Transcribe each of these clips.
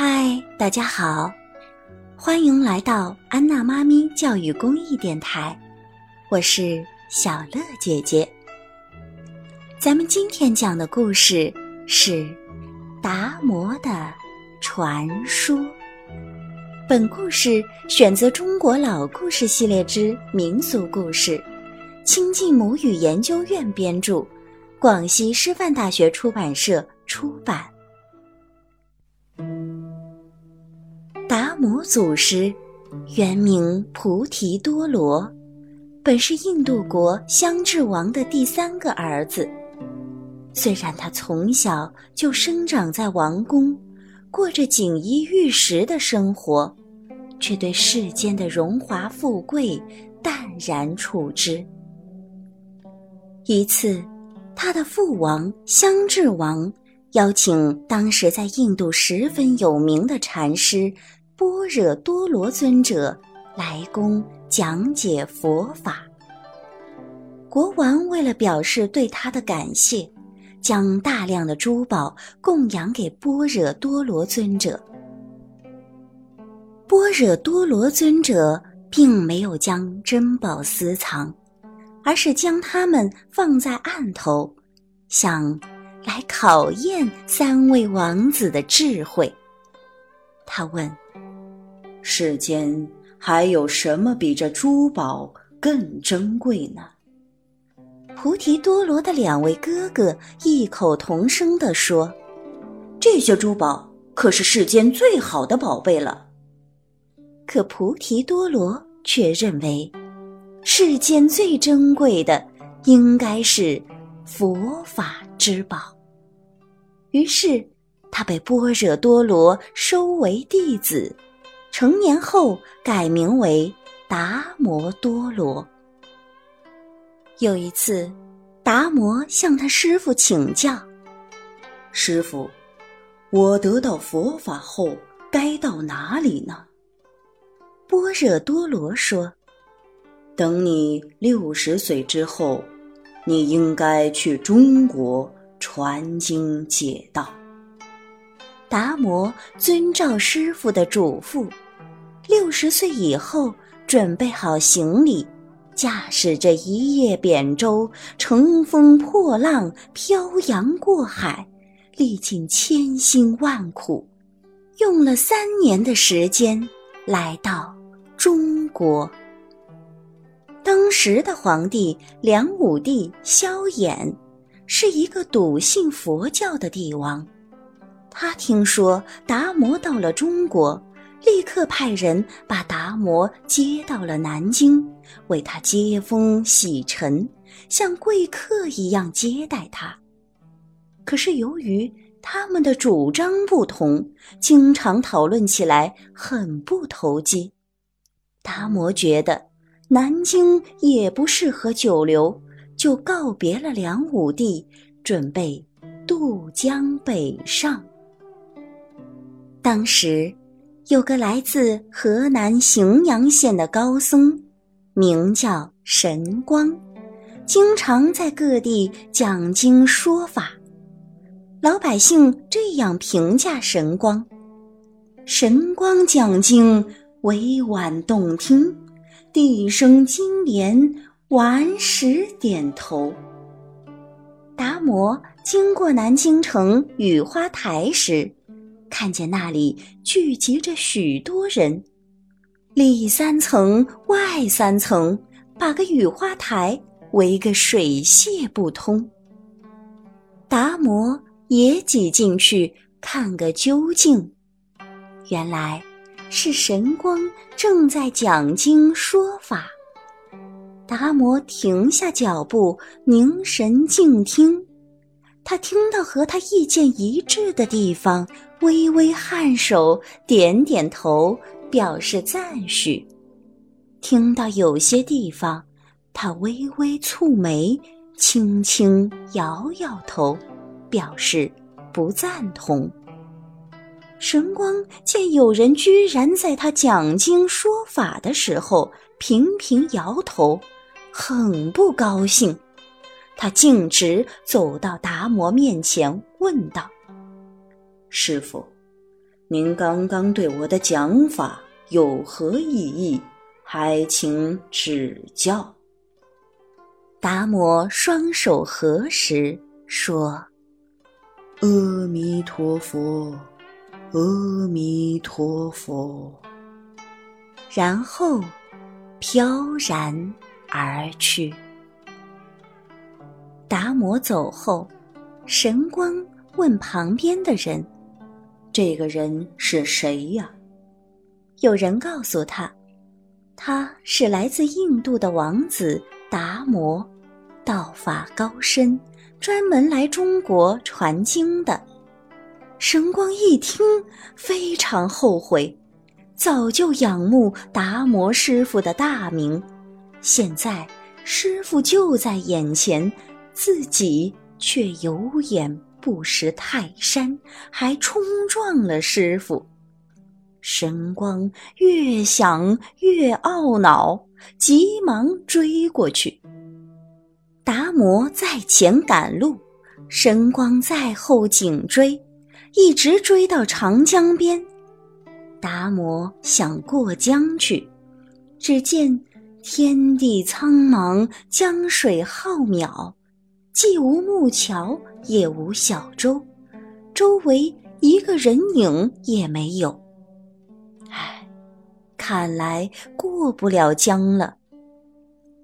嗨，大家好，欢迎来到安娜妈咪教育公益电台，我是小乐姐姐。咱们今天讲的故事是达摩的传说。本故事选择中国老故事系列之民俗故事，亲近母语研究院编著，广西师范大学出版社出版。摩祖师原名菩提多罗，本是印度国香智王的第三个儿子。虽然他从小就生长在王宫，过着锦衣玉食的生活，却对世间的荣华富贵淡然处之。一次，他的父王香智王邀请当时在印度十分有名的禅师。般若多罗尊者来宫讲解佛法。国王为了表示对他的感谢，将大量的珠宝供养给般若多罗尊者。般若多罗尊者并没有将珍宝私藏，而是将它们放在案头，想来考验三位王子的智慧。他问。世间还有什么比这珠宝更珍贵呢？菩提多罗的两位哥哥异口同声地说：“这些珠宝可是世间最好的宝贝了。”可菩提多罗却认为，世间最珍贵的应该是佛法之宝。于是，他被般若多罗收为弟子。成年后改名为达摩多罗。有一次，达摩向他师傅请教：“师傅，我得到佛法后该到哪里呢？”般若多罗说：“等你六十岁之后，你应该去中国传经解道。”达摩遵照师傅的嘱咐，六十岁以后准备好行李，驾驶着一叶扁舟，乘风破浪，漂洋过海，历尽千辛万苦，用了三年的时间来到中国。当时的皇帝梁武帝萧衍是一个笃信佛教的帝王。他听说达摩到了中国，立刻派人把达摩接到了南京，为他接风洗尘，像贵客一样接待他。可是由于他们的主张不同，经常讨论起来很不投机。达摩觉得南京也不适合久留，就告别了梁武帝，准备渡江北上。当时，有个来自河南荥阳县的高僧，名叫神光，经常在各地讲经说法。老百姓这样评价神光：神光讲经委婉动听，地生金莲，顽石点头。达摩经过南京城雨花台时。看见那里聚集着许多人，里三层外三层，把个雨花台围个水泄不通。达摩也挤进去看个究竟，原来是神光正在讲经说法。达摩停下脚步，凝神静听。他听到和他意见一致的地方，微微颔首，点点头，表示赞许；听到有些地方，他微微蹙眉，轻轻摇摇头，表示不赞同。神光见有人居然在他讲经说法的时候频频摇头，很不高兴。他径直走到达摩面前，问道：“师傅，您刚刚对我的讲法有何异议？还请指教。”达摩双手合十，说：“阿弥陀佛，阿弥陀佛。”然后飘然而去。达摩走后，神光问旁边的人：“这个人是谁呀？”有人告诉他：“他是来自印度的王子。”达摩，道法高深，专门来中国传经的。神光一听，非常后悔，早就仰慕达摩师傅的大名，现在师傅就在眼前，自己却有眼不识泰山，还冲撞了师傅。神光越想越懊恼。急忙追过去，达摩在前赶路，神光在后紧追，一直追到长江边。达摩想过江去，只见天地苍茫，江水浩渺，既无木桥，也无小舟，周围一个人影也没有。唉看来过不了江了。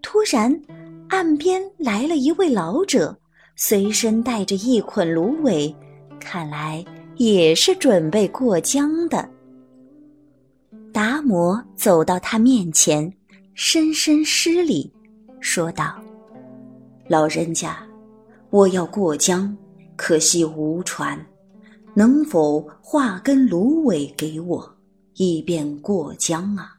突然，岸边来了一位老者，随身带着一捆芦苇，看来也是准备过江的。达摩走到他面前，深深施礼，说道：“老人家，我要过江，可惜无船，能否画根芦苇给我？”以便过江啊！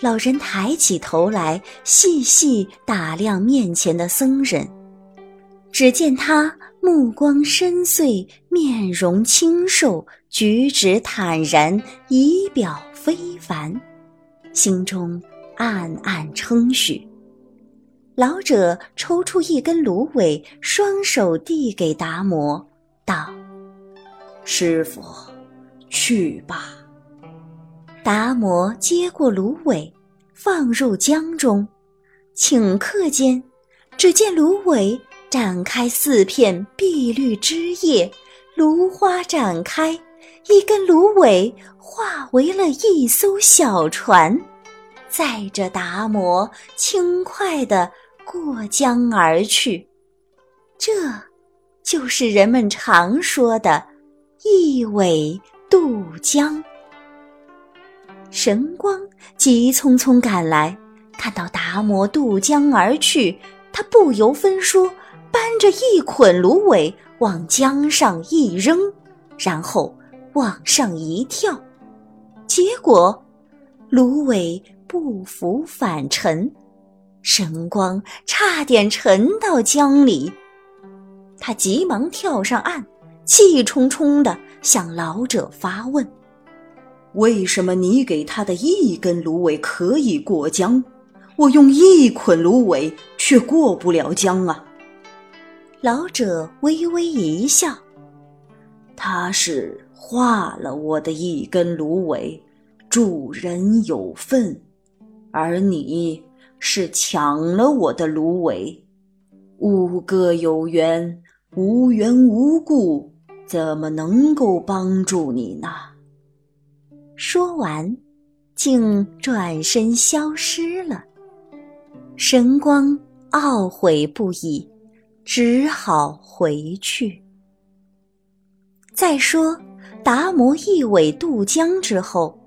老人抬起头来，细细打量面前的僧人。只见他目光深邃，面容清瘦，举止坦然，仪表非凡，心中暗暗称许。老者抽出一根芦苇，双手递给达摩，道：“师傅，去吧。”达摩接过芦苇，放入江中。顷刻间，只见芦苇展开四片碧绿枝叶，芦花展开，一根芦苇化为了一艘小船，载着达摩轻快地过江而去。这，就是人们常说的“一苇渡江”。神光急匆匆赶来，看到达摩渡江而去，他不由分说，搬着一捆芦苇往江上一扔，然后往上一跳，结果芦苇不服反沉，神光差点沉到江里。他急忙跳上岸，气冲冲地向老者发问。为什么你给他的一根芦苇可以过江，我用一捆芦苇却过不了江啊？老者微微一笑，他是化了我的一根芦苇，助人有份，而你是抢了我的芦苇，吾各有缘，无缘无故，怎么能够帮助你呢？说完，竟转身消失了。神光懊悔不已，只好回去。再说，达摩一苇渡江之后，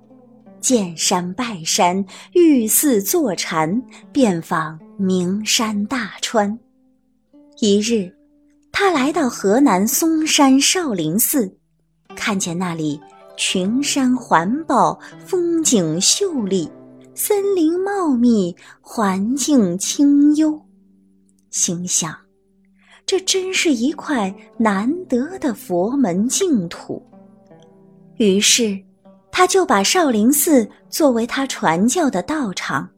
见山拜山，遇寺坐禅，遍访名山大川。一日，他来到河南嵩山少林寺，看见那里。群山环抱，风景秀丽，森林茂密，环境清幽。心想，这真是一块难得的佛门净土。于是，他就把少林寺作为他传教的道场，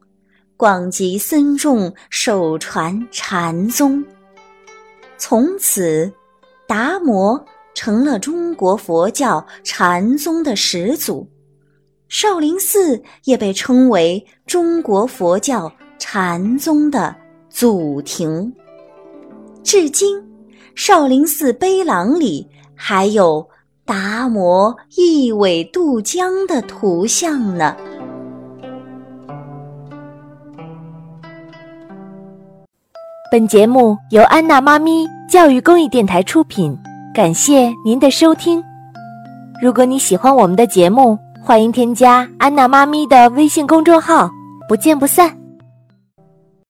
广集僧众，手传禅宗。从此，达摩成了中国佛教禅宗的始祖。少林寺也被称为中国佛教禅宗的祖庭。至今，少林寺碑廊里还有达摩一苇渡江的图像呢。本节目由安娜妈咪教育公益电台出品，感谢您的收听。如果你喜欢我们的节目，欢迎添加安娜妈咪的微信公众号，不见不散。